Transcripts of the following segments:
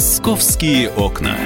Московские окна.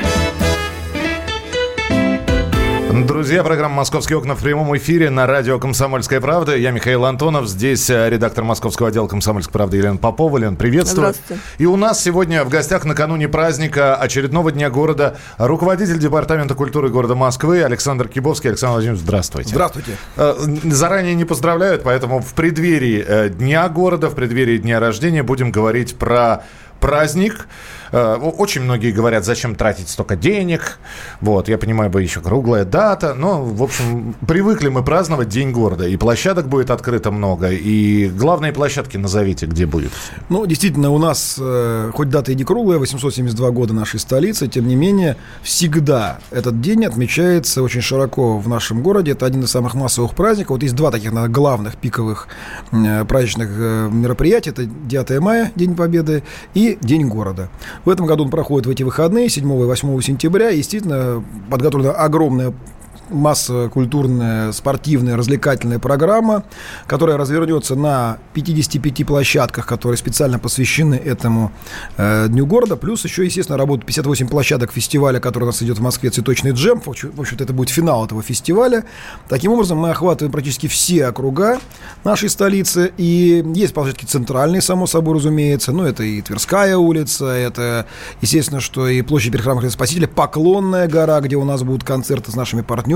Друзья, программа «Московские окна» в прямом эфире на радио «Комсомольская правда». Я Михаил Антонов. Здесь э, редактор московского отдела «Комсомольской правды» Елена Попова. Лен, приветствую. Здравствуйте. И у нас сегодня в гостях накануне праздника очередного дня города руководитель Департамента культуры города Москвы Александр Кибовский. Александр Владимирович, здравствуйте. Здравствуйте. Э, Заранее не поздравляют, поэтому в преддверии э, Дня города, в преддверии Дня рождения будем говорить про праздник. Э, Очень многие говорят, зачем тратить столько денег. Вот, я понимаю, бы еще круглая дата. Но, в общем, привыкли мы праздновать День города. И площадок будет открыто много. И главные площадки назовите, где будет. Ну, действительно, у нас, э, хоть дата и не круглая, 872 года нашей столицы, тем не менее, всегда этот день отмечается очень широко в нашем городе. Это один из самых массовых праздников. Вот есть два таких наверное, главных пиковых э, праздничных мероприятия. Это 9 мая, День Победы, и День города. В этом году он проходит в эти выходные, 7 и 8 сентября. Естественно, подготовлена огромная массовая культурная, спортивная, развлекательная программа, которая развернется на 55 площадках, которые специально посвящены этому э, Дню города. Плюс еще, естественно, работают 58 площадок фестиваля, который у нас идет в Москве, «Цветочный джем». В общем- в общем-то, это будет финал этого фестиваля. Таким образом, мы охватываем практически все округа нашей столицы. И есть площадки центральные, само собой, разумеется. Ну, это и Тверская улица, это, естественно, что и площадь перед храмом Спасителя, Поклонная гора, где у нас будут концерты с нашими партнерами.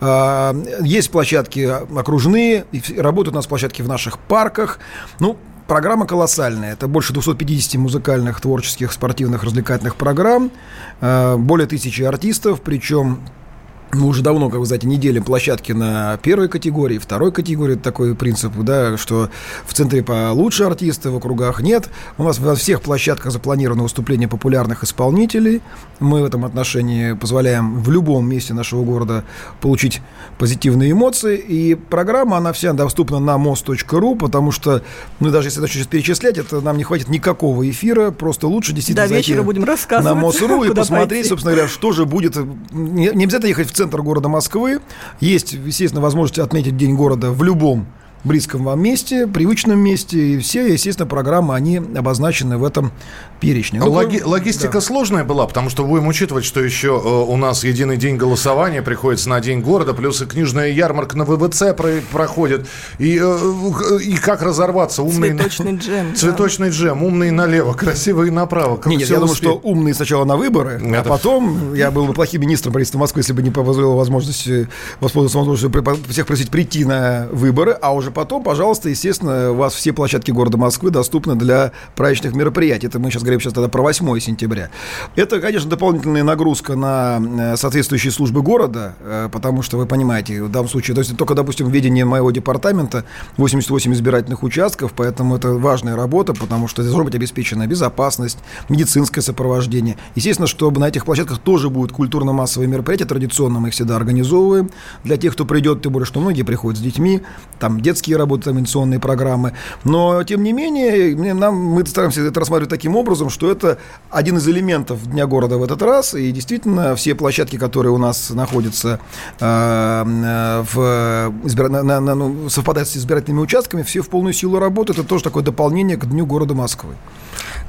А, Есть площадки окружные, работают у нас площадки в наших парках. Ну, Программа колоссальная. Это больше 250 музыкальных, творческих, спортивных, развлекательных программ. а, Более тысячи артистов, причем мы уже давно, как вы знаете, не делим площадки на первой категории, второй категории. Это такой принцип, да, что в центре получше артисты, в округах нет. У нас во всех площадках запланировано выступление популярных исполнителей. Мы в этом отношении позволяем в любом месте нашего города получить позитивные эмоции. И программа, она вся доступна на мост.ру, потому что, ну, даже если начать перечислять, это нам не хватит никакого эфира. Просто лучше действительно До вечера будем рассказывать, на МОСРУ и посмотреть, пойти. собственно говоря, что же будет. Не, не обязательно ехать в центр города Москвы. Есть, естественно, возможность отметить День города в любом близком вам месте, привычном месте. И все, естественно, программы, они обозначены в этом перечне. Ну, Логи- кроме- логистика да. сложная была, потому что будем учитывать, что еще э, у нас единый день голосования приходится на День города, плюс и книжная ярмарка на ВВЦ про- проходит. И, э, и как разорваться? Умный на- Цветочный джем. да. Цветочный джем, умный налево, красивый направо. Как нет, я думаю, успеть? что умные сначала на выборы, а Это- потом я был бы плохим министром правительства Москвы, если бы не позволил возможности воспользоваться возможностью всех просить прийти на выборы, а уже потом, пожалуйста, естественно, у вас все площадки города Москвы доступны для праздничных мероприятий. Это мы сейчас говорим сейчас тогда про 8 сентября. Это, конечно, дополнительная нагрузка на э, соответствующие службы города, э, потому что вы понимаете, в данном случае, то есть только, допустим, ведение моего департамента 88 избирательных участков, поэтому это важная работа, потому что должна быть обеспечена безопасность, медицинское сопровождение. Естественно, чтобы на этих площадках тоже будут культурно-массовые мероприятия, традиционно мы их всегда организовываем. Для тех, кто придет, тем более, что многие приходят с детьми, там детские работы, там инновационные программы. Но, тем не менее, нам, мы стараемся это рассматривать таким образом, что это один из элементов Дня города в этот раз. И действительно, все площадки, которые у нас находятся э, в избира- на- на- ну, совпадают с избирательными участками, все в полную силу работают. Это тоже такое дополнение к Дню города Москвы.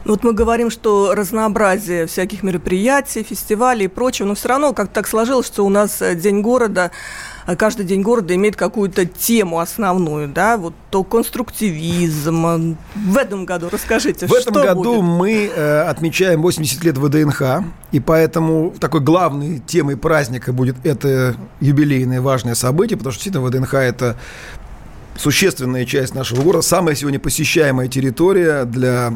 Ну, Вот мы говорим, что разнообразие всяких мероприятий, фестивалей и прочего, но все равно как так сложилось, что у нас э, День города, каждый День города имеет какую-то тему основную, да, вот то конструктивизм. В этом году расскажите, В этом году будет? мы э, отмечаем 80 лет ВДНХ, и поэтому такой главной темой праздника будет это юбилейное важное событие, потому что действительно ВДНХ это существенная часть нашего города, самая сегодня посещаемая территория для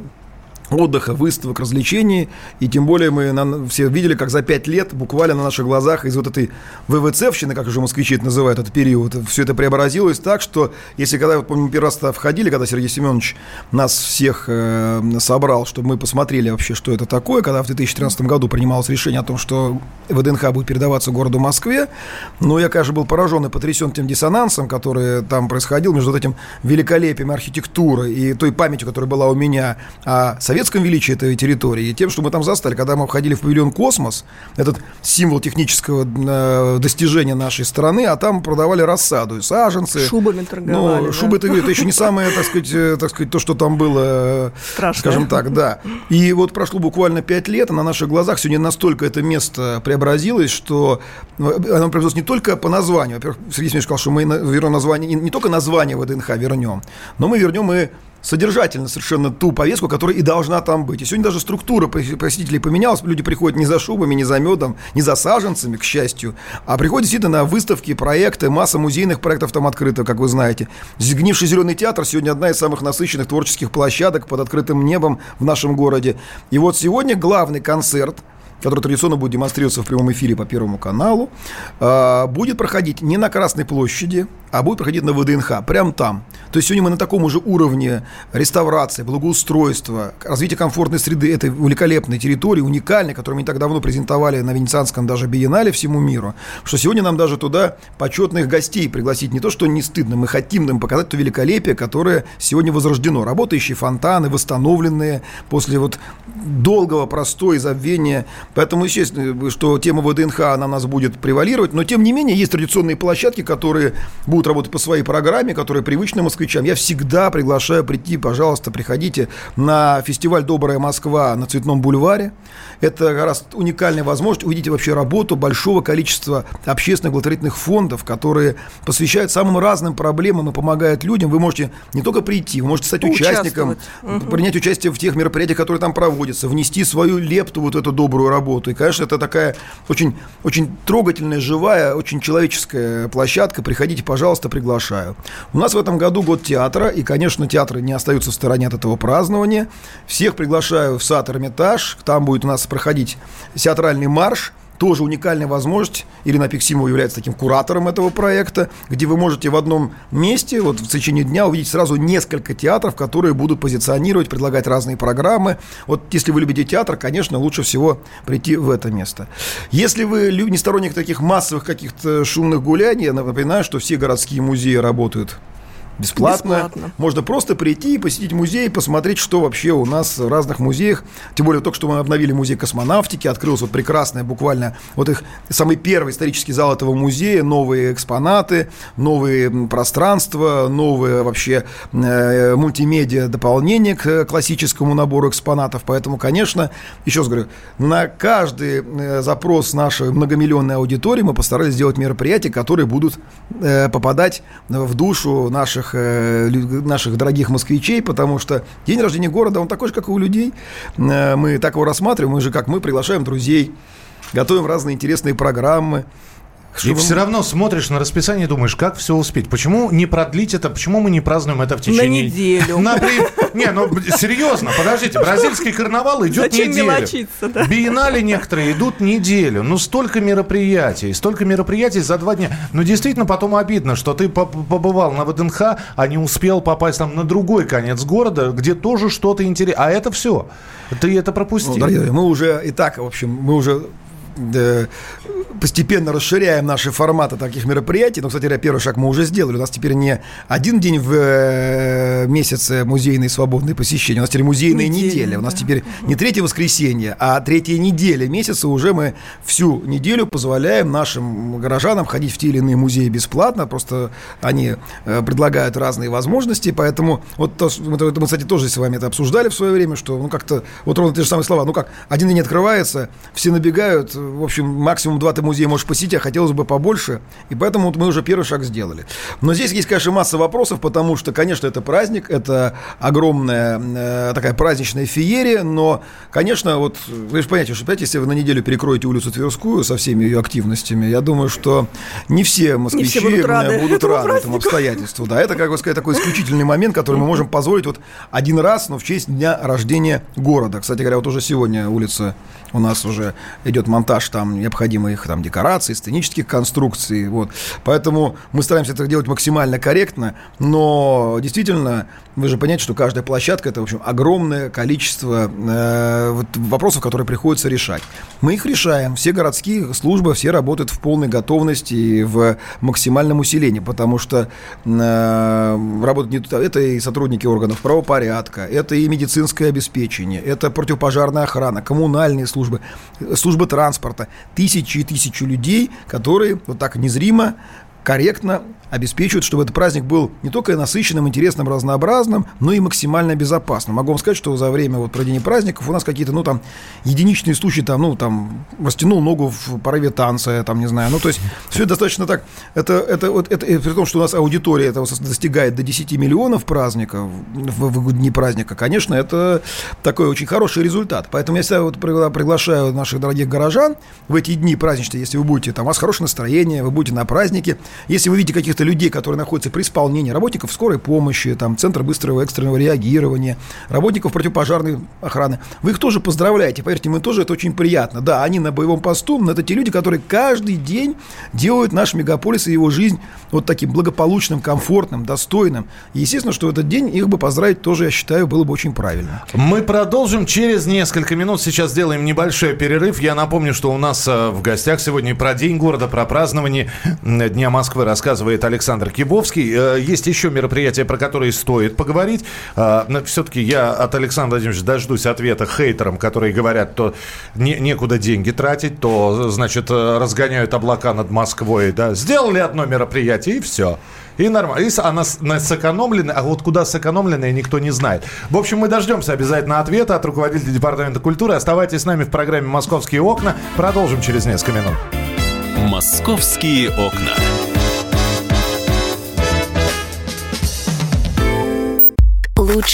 отдыха, выставок, развлечений. И тем более мы на- все видели, как за пять лет буквально на наших глазах из вот этой ВВЦовщины, как уже москвичи это называют, этот период, все это преобразилось так, что если когда, вот, помню, первый раз входили, когда Сергей Семенович нас всех э, собрал, чтобы мы посмотрели вообще, что это такое, когда в 2013 году принималось решение о том, что ВДНХ будет передаваться городу Москве, но я, конечно, был поражен и потрясен тем диссонансом, который там происходил между вот этим великолепием архитектуры и той памятью, которая была у меня о Советском советском величии этой территории и тем, что мы там застали, когда мы входили в павильон «Космос», этот символ технического э, достижения нашей страны, а там продавали рассаду, и саженцы. Шубами торговали. Ну, да. шубы, это, это еще не самое, так сказать, э, так сказать, то, что там было, э, Страшное. скажем так, да. И вот прошло буквально пять лет, а на наших глазах сегодня настолько это место преобразилось, что э, оно преобразилось не только по названию. Во-первых, Сергей Семенович сказал, что мы вернем название, не, не только название ВДНХ вернем, но мы вернем и содержательно совершенно ту повестку, которая и должна там быть. И сегодня даже структура пос- посетителей поменялась. Люди приходят не за шубами, не за медом, не за саженцами, к счастью, а приходят действительно на выставки, проекты, масса музейных проектов там открыта, как вы знаете. Сгнивший зеленый театр сегодня одна из самых насыщенных творческих площадок под открытым небом в нашем городе. И вот сегодня главный концерт который традиционно будет демонстрироваться в прямом эфире по Первому каналу, а, будет проходить не на Красной площади, а будет проходить на ВДНХ, прямо там. То есть сегодня мы на таком уже уровне реставрации, благоустройства, развития комфортной среды этой великолепной территории, уникальной, которую мы не так давно презентовали на Венецианском даже биеннале всему миру, что сегодня нам даже туда почетных гостей пригласить не то, что не стыдно, мы хотим им показать то великолепие, которое сегодня возрождено. Работающие фонтаны, восстановленные после вот долгого простоя и забвения. Поэтому, естественно, что тема ВДНХ она у нас будет превалировать, но тем не менее есть традиционные площадки, которые будут работать по своей программе, которые привычны москвичам. Я всегда приглашаю прийти, пожалуйста, приходите на фестиваль «Добрая Москва» на Цветном бульваре. Это как раз уникальная возможность увидеть вообще работу большого количества общественных благотворительных фондов, которые посвящают самым разным проблемам и помогают людям. Вы можете не только прийти, вы можете стать участником, принять участие в тех мероприятиях, которые там проводятся, внести свою лепту вот эту добрую работу. И, конечно, это такая очень, очень трогательная, живая, очень человеческая площадка. Приходите, пожалуйста, приглашаю. У нас в этом году год театра, и, конечно, театры не остаются в стороне от этого празднования. Всех приглашаю в сад Эрмитаж. Там будет у нас проходить театральный марш тоже уникальная возможность. Ирина Пиксимова является таким куратором этого проекта, где вы можете в одном месте, вот в течение дня увидеть сразу несколько театров, которые будут позиционировать, предлагать разные программы. Вот если вы любите театр, конечно, лучше всего прийти в это место. Если вы не сторонник таких массовых каких-то шумных гуляний, я напоминаю, что все городские музеи работают Бесплатно. Бесплатно. Можно просто прийти и посетить музей, посмотреть, что вообще у нас в разных музеях. Тем более, только что мы обновили музей космонавтики, открылся вот прекрасная буквально вот их самый первый исторический зал этого музея, новые экспонаты, новые пространства, новые вообще э, мультимедиа дополнение к э, классическому набору экспонатов. Поэтому, конечно, еще раз говорю, на каждый э, запрос нашей многомиллионной аудитории мы постарались сделать мероприятия, которые будут э, попадать в душу наших, э, лю- наших дорогих москвичей, потому что день рождения города, он такой же, как и у людей. Э, мы так его рассматриваем, мы же как мы приглашаем друзей, готовим разные интересные программы. И чтобы- все равно смотришь на расписание и думаешь, как все успеть. Почему не продлить это? Почему мы не празднуем это в течение... неделю. На при- Не, ну серьезно, подождите. Бразильский карнавал идет Зачем неделю. мелочиться, да? Биеннале некоторые идут неделю. Ну, столько мероприятий. Столько мероприятий за два дня. Ну, действительно, потом обидно, что ты по- побывал на ВДНХ, а не успел попасть там на другой конец города, где тоже что-то интересное. А это все. Ты это Ну, пропустил. дорогие друзья, мы уже и так, в общем, мы уже постепенно расширяем наши форматы таких мероприятий. Но, кстати говоря, первый шаг мы уже сделали. У нас теперь не один день в э, месяце музейные свободные посещения. У нас теперь музейная Неделя, неделя. У нас да. теперь не третье воскресенье, а третья неделя месяца. Уже мы всю неделю позволяем нашим горожанам ходить в те или иные музеи бесплатно. Просто они э, предлагают разные возможности. Поэтому вот то, мы, кстати, тоже с вами это обсуждали в свое время, что ну как-то вот ровно те же самые слова. Ну как, один день открывается, все набегают. В общем, максимум два ты музея можешь посетить, а хотелось бы побольше. И поэтому вот мы уже первый шаг сделали. Но здесь есть, конечно, масса вопросов, потому что, конечно, это праздник, это огромная э, такая праздничная феерия, но, конечно, вот вы же понимаете, что опять, если вы на неделю перекроете улицу Тверскую со всеми ее активностями, я думаю, что не все москвичи будут э, рады будут этому рады этому обстоятельству. Да, это, как бы сказать, такой исключительный момент, который мы можем позволить вот один раз, но в честь дня рождения города. Кстати говоря, вот уже сегодня улица у нас уже идет монтаж там необходимых там декораций, сценических конструкций. Вот. Поэтому мы стараемся это делать максимально корректно, но действительно вы же понимаете, что каждая площадка это, в общем, огромное количество э, вот, вопросов, которые приходится решать. Мы их решаем. Все городские службы, все работают в полной готовности и в максимальном усилении, потому что э, работают не, это и сотрудники органов правопорядка, это и медицинское обеспечение, это противопожарная охрана, коммунальные службы, службы транспорта. Тысячи и тысячи людей, которые вот так незримо корректно обеспечивают, чтобы этот праздник был не только насыщенным, интересным, разнообразным, но и максимально безопасным. Могу вам сказать, что за время вот проведения праздников у нас какие-то, ну, там, единичные случаи, там, ну, там, растянул ногу в порыве танца, там, не знаю, ну, то есть, все достаточно так, это, это, вот, это, при том, что у нас аудитория этого достигает до 10 миллионов праздников, в, в дни праздника, конечно, это такой очень хороший результат. Поэтому я всегда вот приглашаю наших дорогих горожан в эти дни праздничные, если вы будете, там, у вас хорошее настроение, вы будете на празднике, если вы видите каких-то людей, которые находятся при исполнении, работников скорой помощи, там, Центра быстрого экстренного реагирования, работников противопожарной охраны, вы их тоже поздравляете. Поверьте, мы тоже это очень приятно. Да, они на боевом посту, но это те люди, которые каждый день делают наш мегаполис и его жизнь вот таким благополучным, комфортным, достойным. И естественно, что в этот день их бы поздравить тоже, я считаю, было бы очень правильно. Мы продолжим через несколько минут. Сейчас сделаем небольшой перерыв. Я напомню, что у нас э, в гостях сегодня про День города, про празднование Дня Москвы рассказывает Александр Кибовский. Э, есть еще мероприятия, про которые стоит поговорить. Э, Все-таки я от Александра Владимировича дождусь ответа хейтерам, которые говорят, то не, некуда деньги тратить, то, значит, э, разгоняют облака над Москвой. Да? Сделали одно мероприятие, и все. И нормально. И она сэкономлена, а вот куда сэкономленная, никто не знает. В общем, мы дождемся обязательно ответа от руководителя Департамента культуры. Оставайтесь с нами в программе «Московские окна». Продолжим через несколько минут. «Московские окна».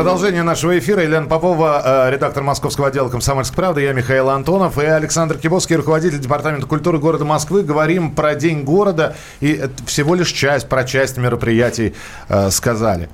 Продолжение нашего эфира. Елена Попова, э, редактор московского отдела «Комсомольской правды». Я Михаил Антонов и Александр Кибовский, руководитель Департамента культуры города Москвы. Говорим про День города. И всего лишь часть, про часть мероприятий э, сказали.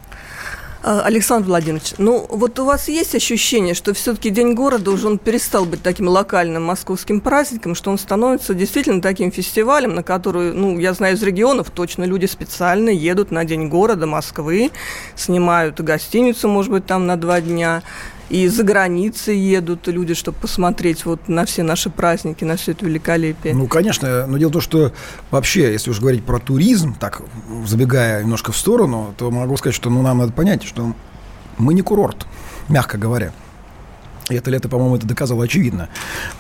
А, Александр Владимирович, ну вот у вас есть ощущение, что все-таки День города уже он перестал быть таким локальным московским праздником, что он становится действительно таким фестивалем, на который, ну, я знаю из регионов точно, люди специально едут на День города Москвы, снимают гостиницу, может быть, там на два дня, и за границей едут люди, чтобы посмотреть вот на все наши праздники, на все это великолепие. Ну, конечно, но дело в том, что вообще, если уж говорить про туризм, так, забегая немножко в сторону, то могу сказать, что ну, нам надо понять, что мы не курорт, мягко говоря. И это лето, по-моему, это доказало очевидно.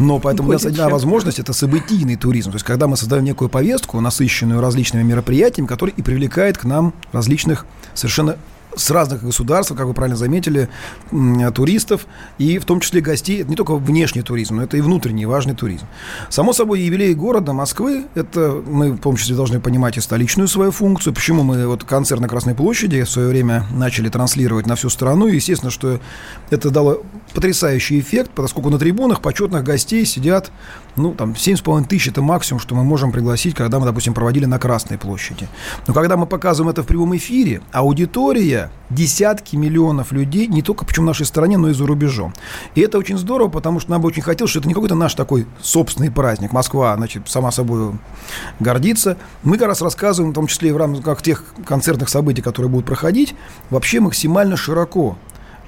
Но поэтому Будет у нас одна возможность – это событийный туризм. То есть, когда мы создаем некую повестку, насыщенную различными мероприятиями, которые и привлекает к нам различных совершенно с разных государств, как вы правильно заметили, туристов, и в том числе гостей. Это не только внешний туризм, но это и внутренний важный туризм. Само собой, юбилей города Москвы, это мы в том числе должны понимать и столичную свою функцию. Почему мы вот концерт на Красной площади в свое время начали транслировать на всю страну. И, естественно, что это дало потрясающий эффект, поскольку на трибунах почетных гостей сидят ну, там, 7,5 тысяч – это максимум, что мы можем пригласить, когда мы, допустим, проводили на Красной площади. Но когда мы показываем это в прямом эфире, аудитория – десятки миллионов людей, не только причем в нашей стране, но и за рубежом. И это очень здорово, потому что нам бы очень хотелось, что это не какой-то наш такой собственный праздник. Москва, значит, сама собой гордится. Мы как раз рассказываем, в том числе и в рамках тех концертных событий, которые будут проходить, вообще максимально широко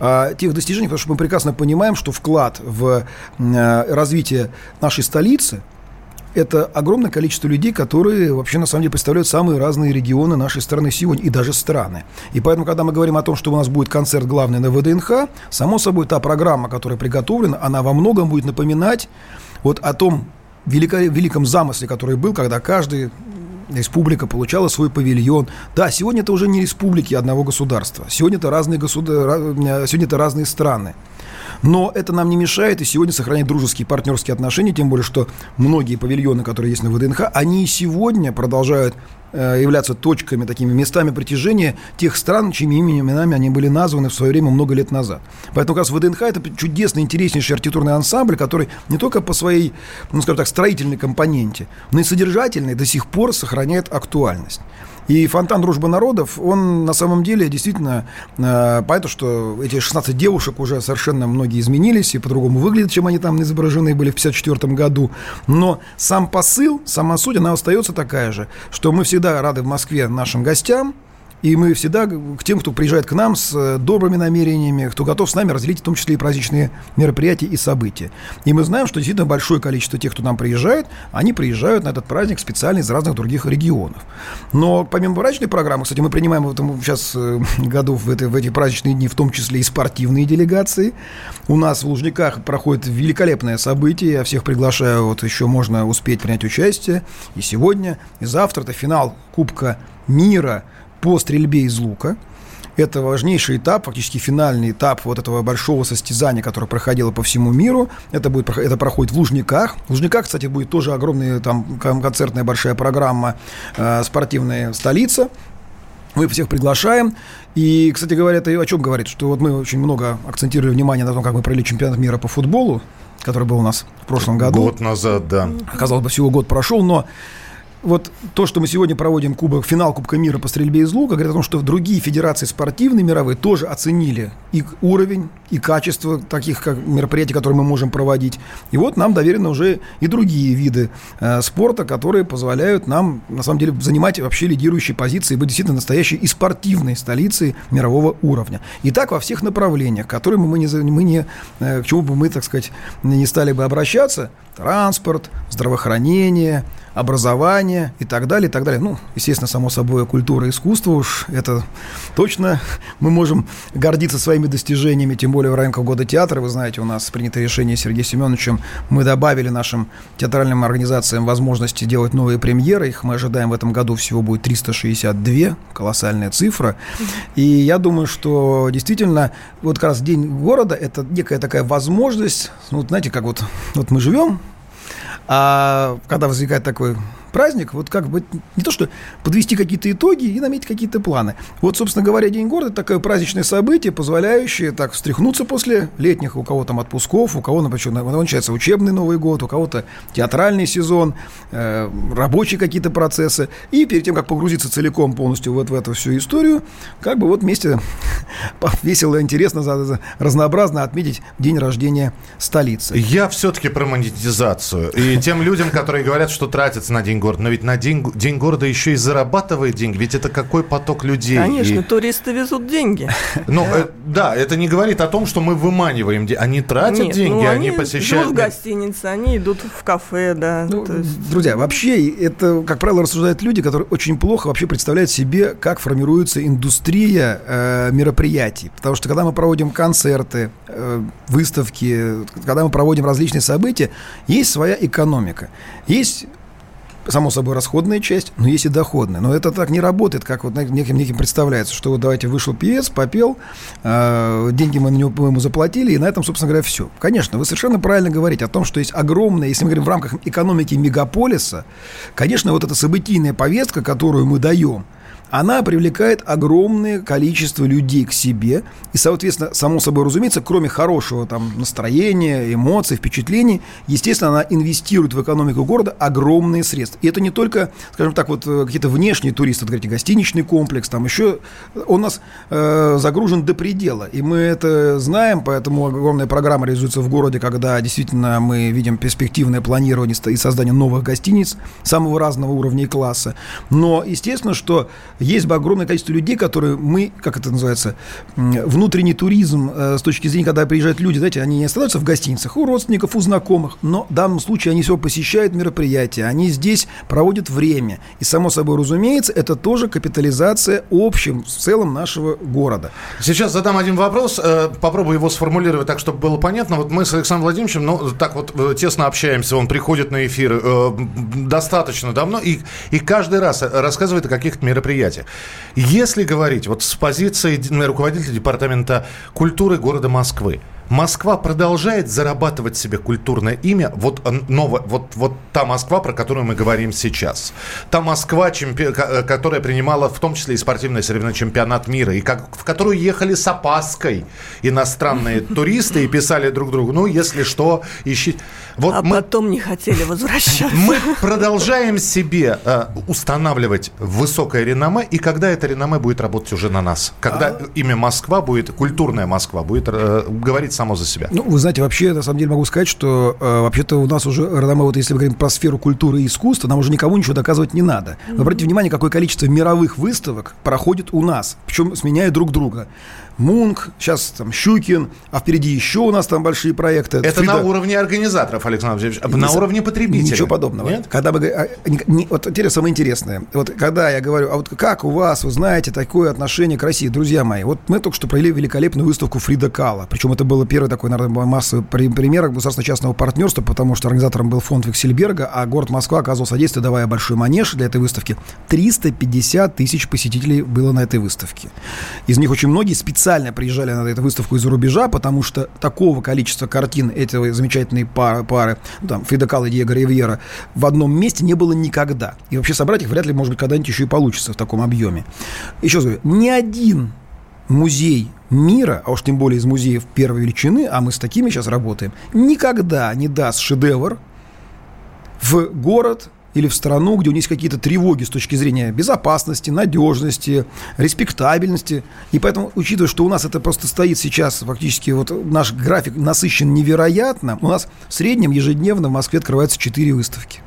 а, тех достижений, потому что мы прекрасно понимаем, что вклад в э, развитие нашей столицы это огромное количество людей, которые вообще на самом деле представляют самые разные регионы нашей страны сегодня и даже страны. И поэтому, когда мы говорим о том, что у нас будет концерт главный на ВДНХ, само собой та программа, которая приготовлена, она во многом будет напоминать вот о том велико, великом замысле, который был, когда каждый республика получала свой павильон. Да, сегодня это уже не республики одного государства. Сегодня это разные, государ... сегодня это разные страны. Но это нам не мешает и сегодня сохранять дружеские партнерские отношения, тем более, что многие павильоны, которые есть на ВДНХ, они и сегодня продолжают э, являться точками, такими местами притяжения тех стран, чьими именами они были названы в свое время много лет назад. Поэтому как раз ВДНХ это чудесный, интереснейший архитектурный ансамбль, который не только по своей, ну, скажем так, строительной компоненте, но и содержательной до сих пор сохраняет актуальность. И фонтан дружбы народов, он на самом деле действительно, э, понятно, что эти 16 девушек уже совершенно многие изменились и по-другому выглядят, чем они там изображены были в 54 году. Но сам посыл, сама суть, она остается такая же, что мы всегда рады в Москве нашим гостям, и мы всегда к тем, кто приезжает к нам с э, добрыми намерениями, кто готов с нами разделить в том числе и праздничные мероприятия и события. И мы знаем, что действительно большое количество тех, кто нам приезжает, они приезжают на этот праздник специально из разных других регионов. Но помимо праздничной программы, кстати, мы принимаем в этом сейчас э, году в, это, в эти праздничные дни в том числе и спортивные делегации. У нас в Лужниках проходит великолепное событие. Я всех приглашаю, вот еще можно успеть принять участие. И сегодня, и завтра это финал Кубка мира – по стрельбе из лука. Это важнейший этап, фактически финальный этап вот этого большого состязания, которое проходило по всему миру. Это, будет, это проходит в Лужниках. В Лужниках, кстати, будет тоже огромная там концертная большая программа э, «Спортивная столица». Мы всех приглашаем. И, кстати говоря, это о чем говорит? Что вот мы очень много акцентировали внимание на том, как мы провели чемпионат мира по футболу, который был у нас в прошлом году. Год назад, да. Казалось бы, всего год прошел, но вот то, что мы сегодня проводим кубок, финал Кубка мира по стрельбе из лука, говорит о том, что другие федерации спортивные мировые тоже оценили и уровень, и качество таких как мероприятий, которые мы можем проводить. И вот нам доверены уже и другие виды э, спорта, которые позволяют нам, на самом деле, занимать вообще лидирующие позиции и быть действительно настоящей и спортивной столицей мирового уровня. И так во всех направлениях, которые мы не, мы не э, к чему бы мы, так сказать, не стали бы обращаться, транспорт, здравоохранение, образование и так далее, и так далее. Ну, естественно, само собой, культура и искусство уж это точно мы можем гордиться своими достижениями, тем более в рамках года театра. Вы знаете, у нас принято решение Сергеем Семеновичем, мы добавили нашим театральным организациям возможности делать новые премьеры. Их мы ожидаем в этом году всего будет 362, колоссальная цифра. И я думаю, что действительно, вот как раз День города – это некая такая возможность, ну, вот знаете, как вот, вот мы живем, а когда возникает такой праздник, вот как бы не то, что подвести какие-то итоги и наметить какие-то планы. Вот, собственно говоря, День города – такое праздничное событие, позволяющее так встряхнуться после летних, у кого там отпусков, у кого, например, начинается учебный Новый год, у кого-то театральный сезон, э, рабочие какие-то процессы. И перед тем, как погрузиться целиком полностью вот в эту всю историю, как бы вот вместе весело, интересно, разнообразно отметить день рождения столицы. Я все-таки про монетизацию. И тем людям, которые говорят, что тратятся на День города, но ведь на День, день города еще и зарабатывает деньги, ведь это какой поток людей. Конечно, и... туристы везут деньги. Ну, да. Э, да, это не говорит о том, что мы выманиваем деньги. Они тратят Нет, деньги, ну, они, они посещают... живут в гостинице, они идут в кафе, да. Ну, есть... Друзья, вообще, это, как правило, рассуждают люди, которые очень плохо вообще представляют себе, как формируется индустрия э, мероприятий. Потому что, когда мы проводим концерты, э, выставки, когда мы проводим различные события, есть своя экономика. Есть само собой, расходная часть, но есть и доходная. Но это так не работает, как вот неким, неким представляется, что вот давайте вышел певец, попел, э, деньги мы на него ему заплатили, и на этом, собственно говоря, все. Конечно, вы совершенно правильно говорите о том, что есть огромная, если мы говорим в рамках экономики мегаполиса, конечно, вот эта событийная повестка, которую мы даем – она привлекает огромное количество людей к себе. И, соответственно, само собой разумеется, кроме хорошего там, настроения, эмоций, впечатлений, естественно, она инвестирует в экономику города огромные средства. И это не только, скажем так, вот э, какие-то внешние туристы, вот, говорите, гостиничный комплекс, там еще он у нас э, загружен до предела. И мы это знаем, поэтому огромная программа реализуется в городе, когда действительно мы видим перспективное планирование и создание новых гостиниц самого разного уровня и класса. Но, естественно, что есть бы огромное количество людей, которые мы, как это называется, внутренний туризм э, с точки зрения, когда приезжают люди, знаете, они не останавливаются в гостиницах, у родственников, у знакомых, но в данном случае они все посещают мероприятия, они здесь проводят время. И, само собой разумеется, это тоже капитализация общим, в целом нашего города. Сейчас задам один вопрос, э, попробую его сформулировать так, чтобы было понятно. Вот мы с Александром Владимировичем, ну, так вот э, тесно общаемся, он приходит на эфир достаточно давно, и, и каждый раз рассказывает о каких-то мероприятиях мероприятиях. Если говорить вот с позиции руководителя департамента культуры города Москвы, Москва продолжает зарабатывать себе культурное имя. Вот, новое, вот, вот та Москва, про которую мы говорим сейчас. Та Москва, чемпи... Э, которая принимала в том числе и спортивное соревнование чемпионат мира, и как, в которую ехали с опаской иностранные туристы и писали друг другу, ну, если что, ищите. Вот а мы, потом не хотели возвращаться. Мы продолжаем себе э, устанавливать высокое реноме, и когда это реноме будет работать уже на нас? Когда а... имя Москва будет, культурная Москва, будет э, говорить само за себя? Ну, вы знаете, вообще, на самом деле могу сказать, что э, вообще-то у нас уже реноме, вот если мы говорим про сферу культуры и искусства, нам уже никому ничего доказывать не надо. Вы обратите внимание, какое количество мировых выставок проходит у нас, причем сменяя друг друга. Мунк, сейчас там Щукин, а впереди еще у нас там большие проекты. Это Фрида... на уровне организаторов, Александр Владимирович, на уровне потребителей. Ничего подобного. Нет? Когда мы, а, не, вот интересно, самое интересное, вот когда я говорю, а вот как у вас, вы знаете, такое отношение к России, друзья мои, вот мы только что провели великолепную выставку Фрида Кала, причем это было первый такой, наверное, массовый пример государственно-частного партнерства, потому что организатором был фонд Виксельберга, а город Москва оказывал содействие, давая большой манеж для этой выставки. 350 тысяч посетителей было на этой выставке. Из них очень многие специально специально приезжали на эту выставку из-за рубежа, потому что такого количества картин этого замечательной пары, пары ну, там, Фрида Калла и Диего Ривьера в одном месте не было никогда. И вообще собрать их вряд ли, может быть, когда-нибудь еще и получится в таком объеме. Еще раз говорю, ни один музей мира, а уж тем более из музеев первой величины, а мы с такими сейчас работаем, никогда не даст шедевр в город, или в страну, где у них есть какие-то тревоги с точки зрения безопасности, надежности, респектабельности. И поэтому, учитывая, что у нас это просто стоит сейчас, фактически вот наш график насыщен невероятно, у нас в среднем ежедневно в Москве открываются 4 выставки.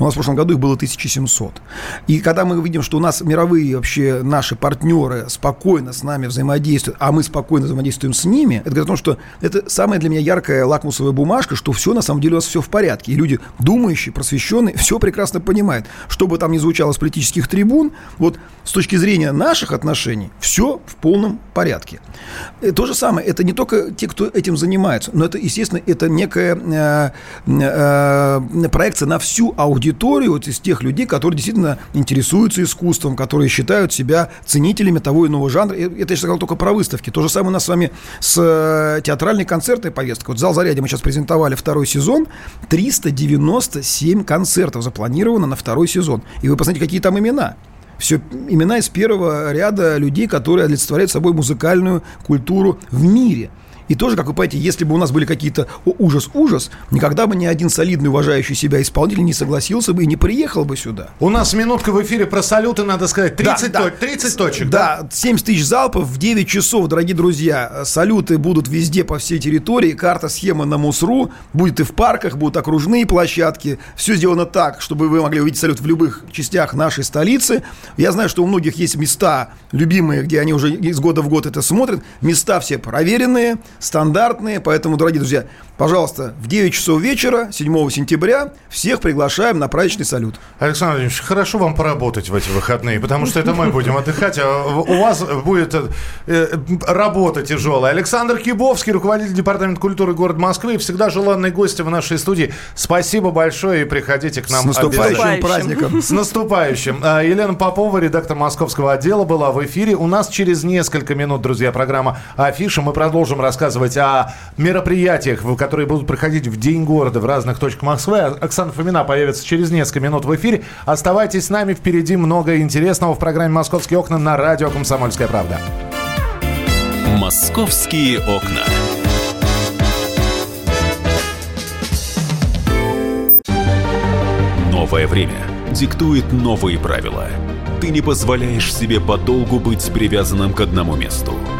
У нас в прошлом году их было 1700. И когда мы видим, что у нас мировые вообще наши партнеры спокойно с нами взаимодействуют, а мы спокойно взаимодействуем с ними, это говорит о том, что это самая для меня яркая лакмусовая бумажка, что все на самом деле у нас все в порядке. И люди, думающие, просвещенные, все прекрасно понимают. Что бы там ни звучало с политических трибун, вот с точки зрения наших отношений, все в полном порядке. И то же самое, это не только те, кто этим занимается, но это, естественно, это некая э, э, проекция на всю аудиторию аудиторию вот из тех людей, которые действительно интересуются искусством, которые считают себя ценителями того иного жанра. Это я сказал только про выставки. То же самое у нас с вами с э, театральной концертной повесткой. Вот зал «Зарядье» мы сейчас презентовали второй сезон. 397 концертов запланировано на второй сезон. И вы посмотрите, какие там имена все имена из первого ряда людей, которые олицетворяют собой музыкальную культуру в мире. И тоже, как вы понимаете, если бы у нас были какие-то ужас-ужас, никогда бы ни один солидный, уважающий себя исполнитель не согласился бы и не приехал бы сюда. У нас минутка в эфире про салюты, надо сказать, 30, да, то, 30 точек. Да, да, 70 тысяч залпов в 9 часов, дорогие друзья. Салюты будут везде по всей территории. Карта, схема на МУСРУ. Будет и в парках, будут окружные площадки. Все сделано так, чтобы вы могли увидеть салют в любых частях нашей столицы. Я знаю, что у многих есть места любимые, где они уже из года в год это смотрят. Места все проверенные, стандартные. Поэтому, дорогие друзья, пожалуйста, в 9 часов вечера, 7 сентября, всех приглашаем на праздничный салют. Александр Владимирович, хорошо вам поработать в эти выходные, потому что это мы будем отдыхать, а у вас будет э, работа тяжелая. Александр Кибовский, руководитель Департамента культуры города Москвы, всегда желанный гость в нашей студии. Спасибо большое и приходите к нам. С наступающим праздником. С наступающим. А, Елена Попова, редактор московского отдела, была в эфире. У нас через несколько минут, друзья, программа «Афиша». Мы продолжим рассказывать о мероприятиях, которые будут проходить в День города в разных точках Москвы. Оксана Фомина появится через несколько минут в эфире. Оставайтесь с нами, впереди много интересного в программе «Московские окна» на радио «Комсомольская правда». «Московские окна». Новое время диктует новые правила. Ты не позволяешь себе подолгу быть привязанным к одному месту –